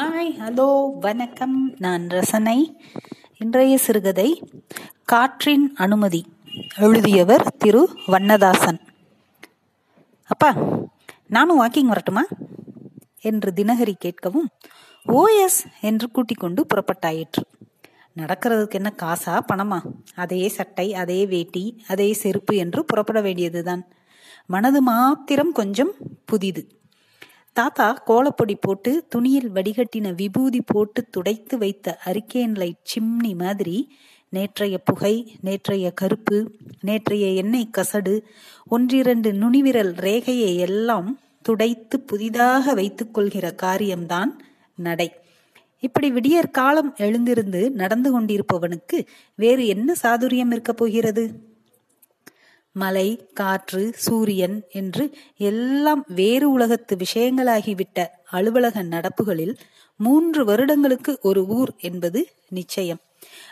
Hi hello வணக்கம். நான் ரசனை. இன்றைய சிறுகதை காற்றின் அனுமதி எழுதியவர் திரு வண்ணதாசன். அப்பா நானும் வாக்கிங் வரட்டுமா? என்று தினகரி கேட்கவும் ஓஎஸ் என்று கூட்டிக் கொண்டு புறப்பட்டாயிற்று. நடக்கிறதுக்கு என்ன காசா பணமா? அதே சட்டை அதே வேட்டி அதே செருப்பு என்று புறப்பட வேண்டியதுதான். மனது மாத்திரம் கொஞ்சம் புதிது. தாத்தா கோலப்பொடி போட்டு துணியில் வடிகட்டின விபூதி போட்டு துடைத்து வைத்த அரிக்கேன் லைட் சிம்னி மாதிரி நேற்றைய புகை நேற்றைய கருப்பு நேற்றைய எண்ணெய் கசடு ஒன்றிரண்டு நுனிவிரல் ரேகையை எல்லாம் துடைத்து புதிதாக வைத்துக் கொள்கிற காரியம்தான் நடை. இப்படி விடியற் காலம் எழுந்திருந்து நடந்து கொண்டிருப்பவனுக்கு வேறு என்ன சாதுரியம் இருக்கப் போகிறது? மலை காற்று சூரியன் என்று எல்லாம் வேறு உலகத்து விஷயங்களாகிவிட்ட அலுவலக நடப்புகளில் மூன்று வருடங்களுக்கு ஒரு ஊர் என்பது நிச்சயம்.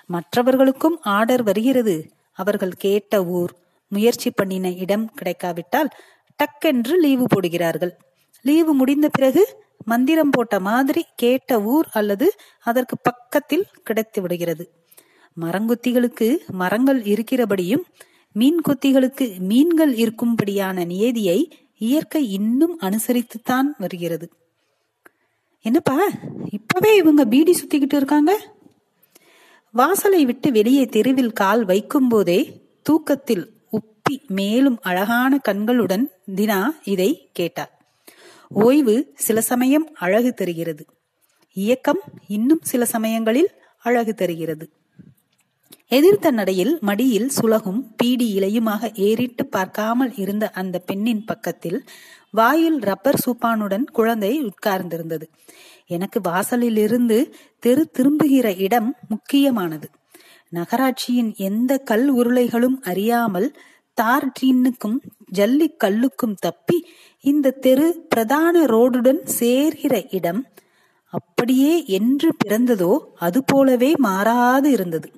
மற்றவர்களுக்கும் ஆர்டர் வருகிறது. அவர்கள் கேட்ட ஊர் முயற்சி பண்ணின இடம் கிடைக்காவிட்டால் டக்கென்று லீவு போடுகிறார்கள். லீவு முடிந்த பிறகு மந்திரம் போட்ட மாதிரி கேட்ட ஊர் அல்லது அதற்கு பக்கத்தில் கிடைத்து விடுகிறது. மரங்குத்திகளுக்கு மரங்கள் இருக்கிறபடியும் மீன் கொத்திகளுக்கு மீன்கள் இருக்கும்படியான நியதியை இயற்கை இன்னும் அனுசரித்துத்தான் வருகிறது. என்னப்பா இப்பவே இவங்க பீடி சுத்திக்கிட்டு இருக்காங்க? வாசலை விட்டு வெளியே தெருவில் கால் வைக்கும் போதே தூக்கத்தில் உப்பி மேலும் அழகான கண்களுடன் தினா இதை கேட்டார் ஓய்வு சில சமயம் அழகு தருகிறது. இயக்கம் இன்னும் சில சமயங்களில் அழகு தருகிறது. எதிர்த்த நடையில் மடியில் சுலகும் பீடி இலையுமாக ஏறிட்டு பார்க்காமல் இருந்த அந்த பெண்ணின் பக்கத்தில் வாயில் ரப்பர் சூப்பானுடன் குழந்தை உட்கார்ந்திருந்தது. எனக்கு வாசலிலிருந்து தெரு திரும்புகிற இடம் முக்கியமானது. நகராட்சியின் எந்த கல் உருளைகளும் அறியாமல் தார் டீனுக்கும் ஜல்லி கல்லுக்கும் தப்பி இந்த தெரு பிரதான ரோடுடன் சேர்கிற இடம் அப்படியே என்று பிறந்ததோ அது போலவே மாறாது இருந்தது.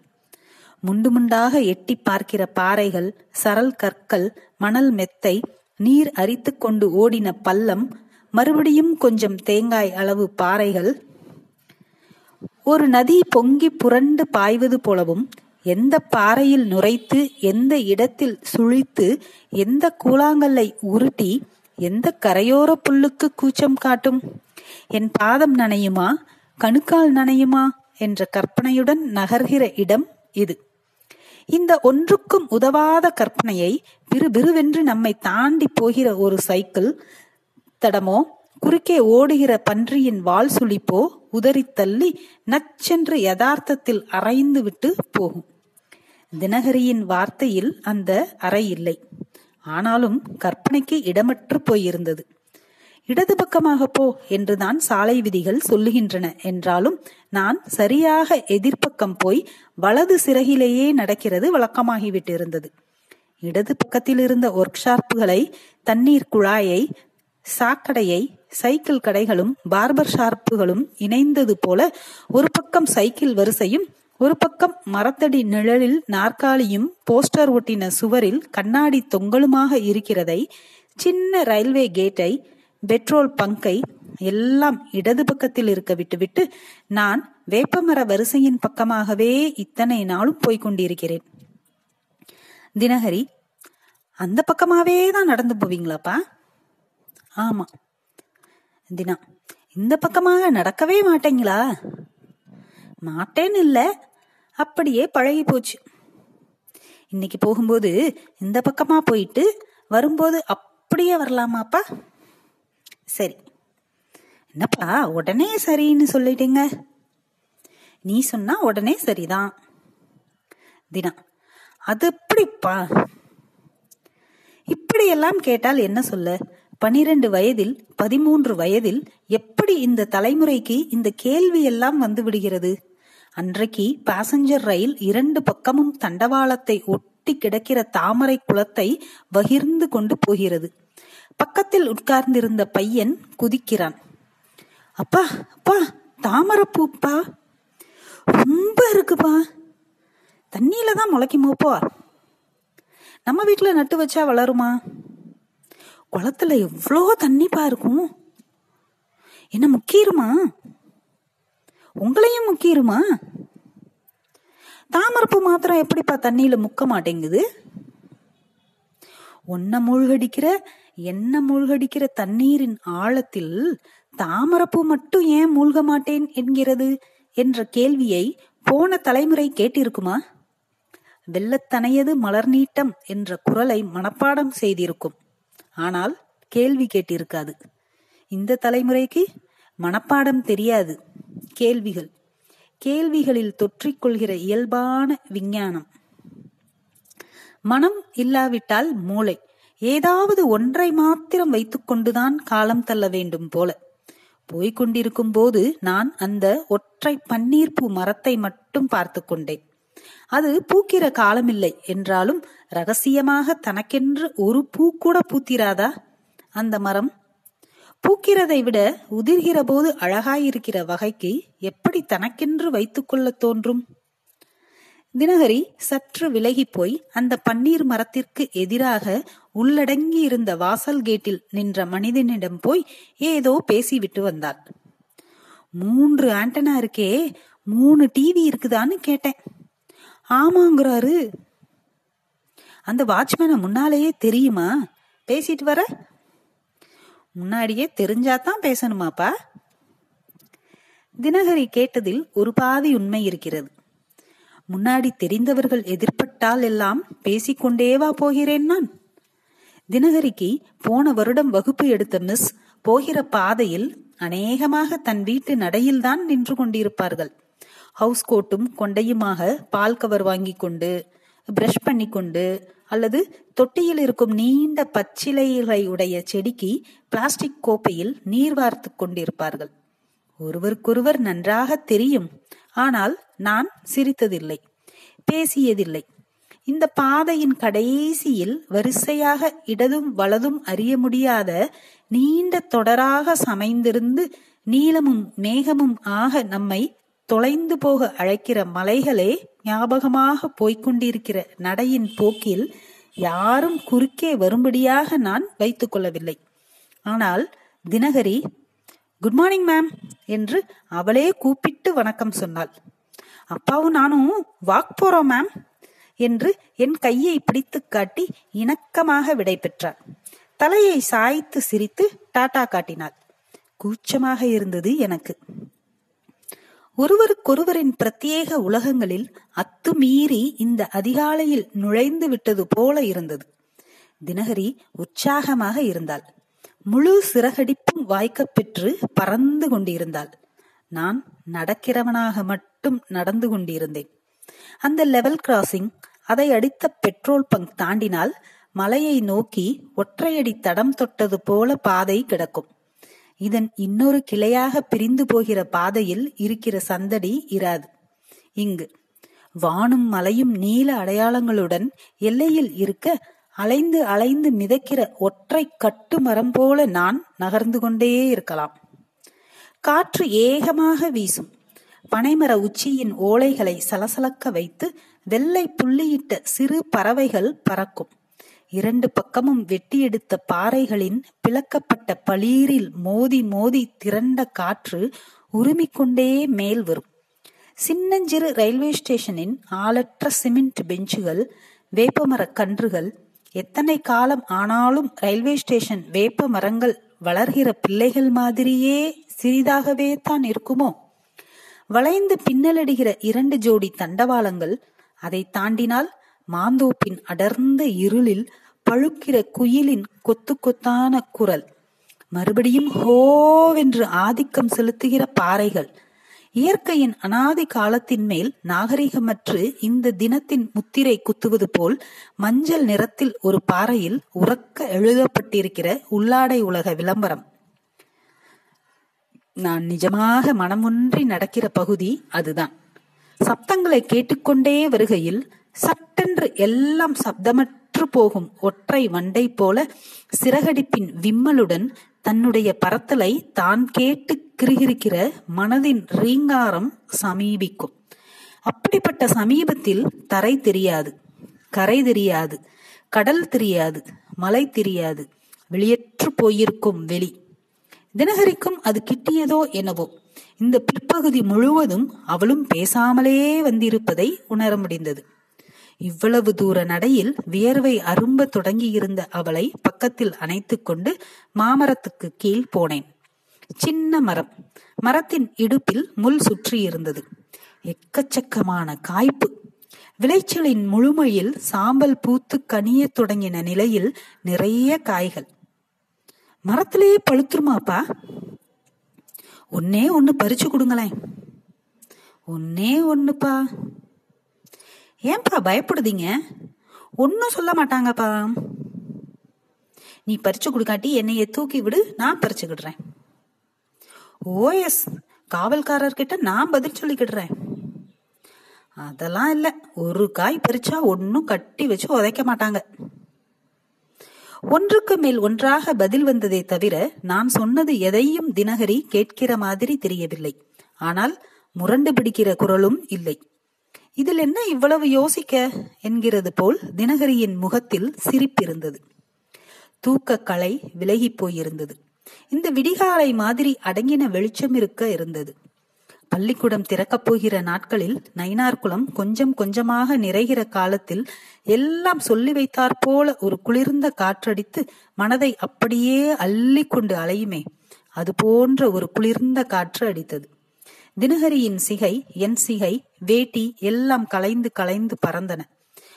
முண்டு முண்டாக எட்டி பார்க்கிற பாறைகள் சரல் கற்கள் மணல் மெத்தை நீர் அரித்து கொண்டு ஓடின பள்ளம் மறுபடியும் கொஞ்சம் தேங்காய் அளவு பாறைகள். ஒரு நதி பொங்கி புரண்டு பாய்வது போலவும் எந்த பாறையில் நுரைத்து எந்த இடத்தில் சுழித்து எந்த கூழாங்கல்லை உருட்டி எந்த கரையோர புல்லுக்கு கூச்சம் காட்டும்? என் பாதம் நனையுமா? கணுக்கால் நனையுமா? என்ற கற்பனையுடன் நகர்கிற இடம் இது. இந்த ஒன்றுக்கும் உதவாத கற்பனையை விறுவிறுவென்று நம்மை தாண்டி போகிற ஒரு சைக்கிள் தடமோ குறுக்கே ஓடுகிற பன்றியின் வால் சுழிப்போ உதறி தள்ளி நச்சென்று யதார்த்தத்தில் அரைந்து விட்டு போகும். தினகரியின் வார்த்தையில் அந்த அறை இல்லை. ஆனாலும் கற்பனைக்கு இடமற்று போயிருந்தது. இடது பக்கமாக போ என்றுதான் சாலை விதிகள் சொல்லுகின்றன. என்றாலும் நான் சரியாக எதிர்ப்பக்கம் போய் வலது சிறகிலேயே நடக்கிறது வழக்கமாகிவிட்டிருந்தது. இடது பக்கத்தில் இருந்த ஒர்க் ஷாப்புகளை தண்ணீர் குழாயை சாக்கடையை சைக்கிள் கடைகளும் பார்பர் ஷார்ப்புகளும் இணைந்தது போல ஒரு பக்கம் சைக்கிள் வரிசையும் ஒரு பக்கம் மரத்தடி நிழலில் நாற்காலியும் போஸ்டர் ஒட்டின சுவரில் கண்ணாடி தொங்கலுமாக இருக்கிறதை சின்ன ரயில்வே கேட்டை பெட்ரோல் பங்கை எல்லாம் இடது பக்கத்தில் இருக்க விட்டுவிட்டு நான் வேப்பமர வரிசையின் பக்கமாகவே இத்தனை நாளும் போய்கொண்டிருக்கிறேன் தினகரி அந்த பக்கமாவே தான் நடந்து போவீங்களாப்பா? ஆமா. தினா இந்த பக்கமாக நடக்கவே மாட்டீங்களா? மாட்டேன்னு இல்ல. அப்படியே பழகி போச்சு. இன்னைக்கு போகும்போது இந்த பக்கமா போயிட்டு வரும்போது அப்படியே வரலாமாப்பா? சரி. என்னப்பா உடனே சரின்னு சொல்லிட்டீங்க? நீ சொன்னா உடனே சரிதான். தினா அது எப்படிப்பா? இப்படியெல்லாம் கேட்டால் என்ன சொல்ல? பனிரெண்டு வயதில் பதிமூன்று வயதில் எப்படி இந்த தலைமுறைக்கு இந்த கேள்வி எல்லாம் வந்து விடுகிறது? அன்றைக்கு பாசஞ்சர் ரயில் இரண்டு பக்கமும் தண்டவாளத்தை ஒட்டி கிடக்கிற தாமரை குளத்தை வகிர்ந்து கொண்டு போகிறது. பக்கத்தில் உட்கார்ந்திருந்த பையன் குதிக்கிறான். அப்பா அப்பா தாமரைப்பூப்பா ரொம்ப இருக்குப்பா. தண்ணியில தான் முளைக்குமோப்பா நம்ம வீட்டுல நட்டு வச்சா வளருமா? குளத்துல எவ்வளோ தண்ணிப்பா இருக்கும். என்ன முக்கிருமா? உங்களையும் முக்கிருமா? தாமரப்பு மாத்திரம் எப்படிப்பா தண்ணியில முக்க மாட்டேங்குது? உன்ன மூழ்கடிக்கிற என்ன மூழ்கடிக்கிற தண்ணீரின் ஆழத்தில் தாமரப்பூ மட்டும் ஏன் மூழ்க மாட்டேன் என்கிறது என்ற கேள்வியை போன தலைமுறை கேட்டிருக்குமா? வெள்ளத்தனையது மலர் நீட்டம் என்ற குரலை மனப்பாடம் செய்திருக்கும். ஆனால் கேள்வி கேட்டிருக்காது. இந்த தலைமுறைக்கு மனப்பாடம் தெரியாது. கேள்விகள். கேள்விகளில் தொற்றிக்கொள்கிற இயல்பான விஞ்ஞானம். மனம் இல்லாவிட்டால் மூளை. ஏதாவது ஒன்றை மாத்திரம் வைத்துக்கொண்டுதான் காலம் தள்ள வேண்டும் போல. போய்கொண்டிருக்கும் போது நான் அந்த ஒற்றை பன்னீர்பூ மரத்தை மட்டும் பார்த்து கொண்டேன். அது பூக்கிற காலமில்லை என்றாலும் ரகசியமாக தனக்கென்று ஒரு பூ கூட பூத்திராதா? அந்த மரம்? பூக்கிறதை விட உதிர்கிற போது அழகாயிருக்கிற வகைக்கு எப்படி தனக்கென்று வைத்துக்கொள்ள தோன்றும்? தினகரி சற்று விலகி போய் அந்த பன்னீர் மரத்திற்கு எதிராக உள்ளடங்கி இருந்த வாசல் கேட்டில் நின்ற மனிதனிடம் போய் ஏதோ பேசிவிட்டு வந்தாள். மூன்று ஆண்டனா இருக்கே மூணு டிவி இருக்குதான்னு கேட்டேன். ஆமாங்கிறாரு. அந்த வாட்ச்மேனை முன்னாலேயே தெரியுமா? பேசிட்டு வர? முன்னாடியே தெரிஞ்சாதான் பேசணுமாப்பா? தினகரி கேட்டதில் ஒரு பாதி உண்மை இருக்கிறது. முன்னாடி தெரிந்தவர்கள் எதிர்பட்டால் எல்லாம் பேசிக்கொண்டேவா போகிறேன் நான்? தினகரிக்கு போன வருடம் வகுப்பு எடுத்த மிஸ் போகிற பாதையில் அநேகமாக தன் வீட்டு நடையில்தான் நின்று கொண்டிருப்பார்கள். ஹவுஸ் கோட்டும் கொண்டையுமாக பால் கவர் வாங்கி கொண்டு பிரஷ் பண்ணி கொண்டு அல்லது தொட்டியில் இருக்கும் நீண்ட பச்சிலைகளை உடைய செடிக்கு பிளாஸ்டிக் கோப்பையில் நீர் வார்த்து கொண்டிருப்பார்கள். ஒருவருக்கொருவர் நன்றாக தெரியும். ஆனால் நான் சிரித்ததில்லை. பேசியதில்லை. இந்த பாதையின் கடைசியில் வரிசையாக இடதும் வலதும் அறிய முடியாத நீண்ட தொடராக சமைந்திருந்து நீளமும் மேகமும் ஆக நம்மை தொலைந்து போக அழைக்கிற மலைகளே ஞாபகமாக போய்கொண்டிருக்கிற நடையின் போக்கில் யாரும் குறுக்கே வரும்படியாக நான் வைத்துக் கொள்ளவில்லை. ஆனால் தினகரி குட் மார்னிங் மேம் என்று அவளே கூப்பிட்டு வணக்கம் சொன்னாள். அப்பாவும் நானும் வாக் போறோம் மேம். என்று என் கையை பிடித்துக் காட்டி இணக்கமாக விடை பெற்றார். தலையை சாய்த்து சிரித்து டாடா காட்டினாள். கூச்சமாக இருந்தது எனக்கு. ஒருவருக்கொருவரின் பிரத்யேக உலகங்களில் அத்துமீறி இந்த அதிகாலையில் நுழைந்து விட்டது போல இருந்தது. தினகரி உற்சாகமாக இருந்தாள். முழு சிறகடிப்பும் வாய்க்கப் பெற்று பறந்து கொண்டிருந்தாள். நான் நடக்கிறவனாக மட்டும் நடந்து கொண்டிருந்தேன். அந்த லெவல் கிராசிங் அதை அடித்த பெட்ரோல் பங்க் தாண்டினால் மலையை நோக்கி ஒற்றையடி தடம் தொட்டது போல பாதை கிடக்கும். இதன் இன்னொரு கிளையாக பிரிந்து போகிற பாதையில் இருக்கிற சந்தடி இராது. இங்கு வானும் மலையும் நீல அடையாளங்களுடன் எல்லையில் இருக்க அலைந்து அலைந்து மிதக்கிற ஒற்றை கட்டு மரம் போல நான் நகர்ந்து கொண்டே இருக்கலாம். காற்று ஏகமாக வீசும். பனைமர உச்சியின் ஓலைகளை சலசலக்க வைத்து வெள்ளை புள்ளியிட்ட சிறு பறவைகள் பறக்கும். இரண்டு பக்கமும் வெட்டியெடுத்த பாறைகளின் பிளக்கப்பட்ட பளீரில் மோதி மோதி திரண்ட காற்று உருமிக்கொண்டே மேல் வரும். சின்னஞ்சிறு ரயில்வே ஸ்டேஷனின் ஆளற்ற சிமெண்ட் பெஞ்சுகள் வேப்பமர கன்றுகள் எத்தனை காலம் ஆனாலும் ரயில்வே ஸ்டேஷன் வேப்ப மரங்கள் வளர்கிற பிள்ளைகள் மாதிரியே சிறிதாகவே தான் இருக்குமோ? வளைந்து பின்னலடுகிற இரண்டு ஜோடி தண்டவாளங்கள் அதை தாண்டினால் மாந்தோப்பின் அடர்ந்த இருளில் பழுக்கிற குயிலின் கொத்து கொத்தான குரல் மறுபடியும் ஹோவென்று ஆதிக்கம் செலுத்துகிற பாறைகள். இயற்கையின் அனாதி காலத்தின் மேல் நாகரிகமற்று இந்த தினத்தின் முத்திரை குத்துவது போல் மஞ்சள் நிறத்தில் ஒரு பாறையில் உறக்க எழுதப்பட்டிருக்கிற உள்ளாடை உலக விளம்பரம். நான் நிஜமாக மனமொன்றி நடக்கிற பகுதி அதுதான். சப்தங்களை கேட்டுக்கொண்டே வருகையில் சட்டென்று எல்லாம் சப்தமற்று போகும் ஒற்றை வண்டை போல சிறகடிப்பின் விம்மலுடன் தன்னுடைய பறத்தலை தான் கேட்டு கிருகிருக்கிற மனதின் ரீங்காரம் சமீபிக்கும். அப்படிப்பட்ட சமீபத்தில் தரை தெரியாது கரை தெரியாது கடல் தெரியாது மலை தெரியாது வெளியற்று போயிருக்கும் வெளி. தினகரிக்கும் அது கிட்டியதோ என்னவோ. இந்த பிற்பகுதி முழுவதும் அவளும் பேசாமலே வந்திருப்பதை உணர முடிந்தது. இவ்வளவு தூர நடையில் வியர்வை அரும்ப தொடங்கியிருந்த அவளை பக்கத்தில் அணைத்துக்கொண்டு மாமரத்துக்கு கீழ் போனேன். சின்ன மரம். மரத்தின் இடுப்பில் முள் சுற்றி இருந்தது எக்கச்சக்கமான காய்ப்பு. விளைச்சலின் முழுமையில் சாம்பல் பூத்து கனிய தொடங்கின நிலையில் நிறைய காய்கள். மரத்திலேயே பழுத்துருமாப்பா? ஒன்னே ஒன்னு பறிச்சு கொடுங்களேன். ஒன்னே ஒண்ணுப்பா ஏன்பா பயப்படுதீங்க? ஒன்னும் சொல்ல மாட்டாங்கப்பா. நீ பறிச்சு கொடுக்காட்டி என்னைய தூக்கி விடு நான் பறிச்சுக்கிடுறேன். ஓஎஸ் காவல்காரர்கிட்ட நான் பதில் சொல்லிக்கிடுறேன். அதெல்லாம் இல்ல ஒரு காய் பறிச்சா ஒன்னும் கட்டி வச்சு உதைக்க மாட்டாங்க. ஒன்றுக்கு மேல் ஒன்றாக பதில் வந்ததே தவிர நான் சொன்னது எதையும் தினகரி கேட்கிற மாதிரி தெரியவில்லை. ஆனால் முரண்டு பிடிக்கிற குரலும் இல்லை. இதில் என்ன இவ்வளவு யோசிக்க? என்கிறது போல் தினகரியின் முகத்தில் சிரிப்பிருந்தது. தூக்க களை விலகி போயிருந்தது. இந்த விடிகாலை மாதிரி அடங்கின வெளிச்சம் இருக்க இருந்தது. பள்ளிக்கூடம் திறக்கப் போகிற நாட்களில் நயினார்குளம் கொஞ்சம் கொஞ்சமாக நிறைகிற காலத்தில் எல்லாம் சொல்லி வைத்தாற் போல ஒரு குளிர்ந்த காற்றடித்து மனதை அப்படியே அள்ளி கொண்டு அலையுமே. அது போன்ற ஒரு குளிர்ந்த காற்று அடித்தது. தினகரியின் சிகை என் சிகை வேட்டி எல்லாம் கலைந்து கலைந்து பறந்தன.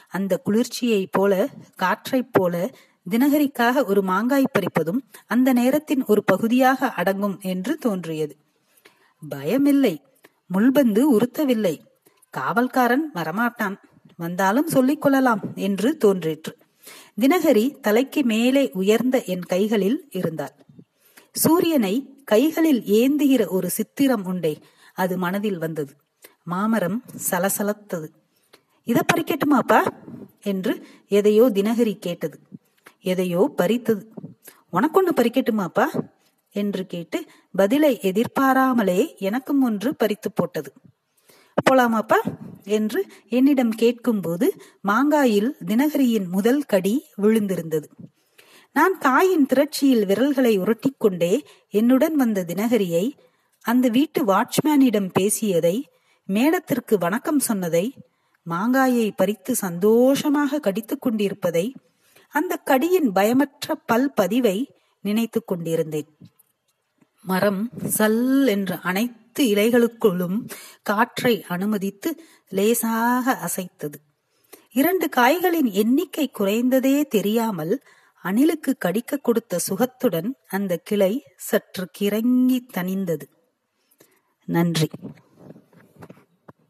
அந்த குளிர்ச்சியைப் போல காற்றைப் போல தினகரிக்காக ஒரு மாங்காய் பறிப்பதும் அந்த நேரத்தின் ஒரு பகுதியாக அடங்கும் என்று தோன்றியது. பயமில்லை. முள்பந்து உறுத்தவில்லை. காவல்காரன் வரமாட்டான். வந்தாலும் சொல்லிக் கொள்ளலாம் என்று தோன்றிற்று. தினகரி தலைக்கு மேலே உயர்ந்த என் கைகளில் இருந்தாள். சூரியனை கைகளில் ஏந்துகிற ஒரு சித்திரம் உண்டே அது மனதில் வந்தது. மாமரம் சலசலத்தது. இத பறிக்கட்டுமாப்பா? என்று எதையோ தினகரி கேட்டது. எதையோ பறித்தது. உனக்கொன்னு பறிக்கட்டுமாப்பா? என்று கேட்டு பதிலை எதிர்பாராமலே எனக்கும் ஒன்று பறித்து போட்டது. போலாமாப்பா? என்று என்னிடம் கேட்கும்போது மாங்காயில் தினகரியின் முதல் கடி விழுந்திருந்தது. நான் காயின் திரட்சியில் விரல்களை உரட்டிக்கொண்டே என்னுடன் வந்த தினகரியை அந்த வீட்டு வாட்ச்மேனிடம் பேசியதை மேடத்திற்கு வணக்கம் சொன்னதை மாங்காயை பறித்து சந்தோஷமாக கடித்துக் கொண்டிருப்பதை அந்த கடியின் பயமற்ற பல் பதிவை நினைத்துக் கொண்டிருந்தேன். மரம் சல் என்ற அனைத்து இலைகளுக்குள்ளும் காற்றை அனுமதித்து லேசாக அசைத்தது. இரண்டு காய்களின் எண்ணிக்கை குறைந்ததே தெரியாமல் அணிலுக்கு கடிக்க கொடுத்த சுகத்துடன் அந்த கிளை சற்று கிறங்கி தனிந்தது நன்றி.